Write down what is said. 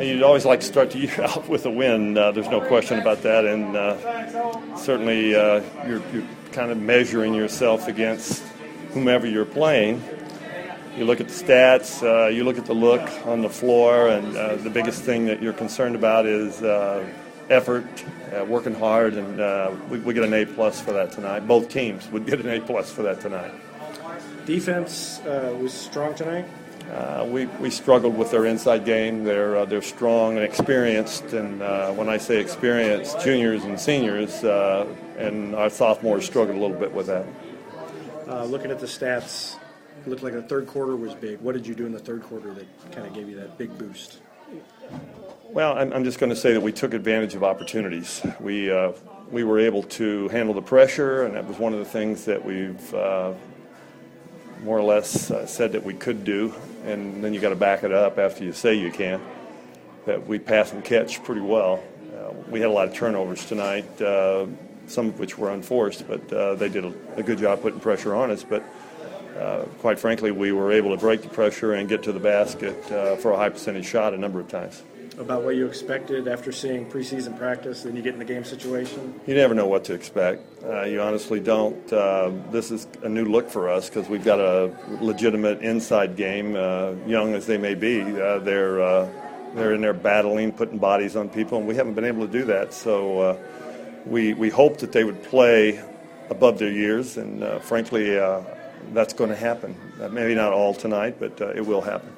You'd always like to start the year out with a win. Uh, there's no question about that, and uh, certainly uh, you're, you're kind of measuring yourself against whomever you're playing. You look at the stats, uh, you look at the look on the floor, and uh, the biggest thing that you're concerned about is uh, effort, working hard, and we, we get an A plus for that tonight. Both teams would get an A plus for that tonight. Defense was strong tonight. Uh, we, we struggled with their inside game. They're, uh, they're strong and experienced, and uh, when I say experienced, juniors and seniors, uh, and our sophomores struggled a little bit with that. Uh, looking at the stats, it looked like the third quarter was big. What did you do in the third quarter that kind of gave you that big boost? Well, I'm, I'm just going to say that we took advantage of opportunities. We, uh, we were able to handle the pressure, and that was one of the things that we've uh, more or less uh, said that we could do, and then you got to back it up after you say you can. That we pass and catch pretty well. Uh, we had a lot of turnovers tonight, uh, some of which were unforced, but uh, they did a, a good job putting pressure on us. But uh, quite frankly, we were able to break the pressure and get to the basket uh, for a high percentage shot a number of times. About what you expected after seeing preseason practice, then you get in the game situation. You never know what to expect. Uh, you honestly don't. Uh, this is a new look for us because we've got a legitimate inside game. Uh, young as they may be, uh, they're uh, they're in there battling, putting bodies on people, and we haven't been able to do that. So uh, we we hope that they would play above their years, and uh, frankly, uh, that's going to happen. Uh, maybe not all tonight, but uh, it will happen.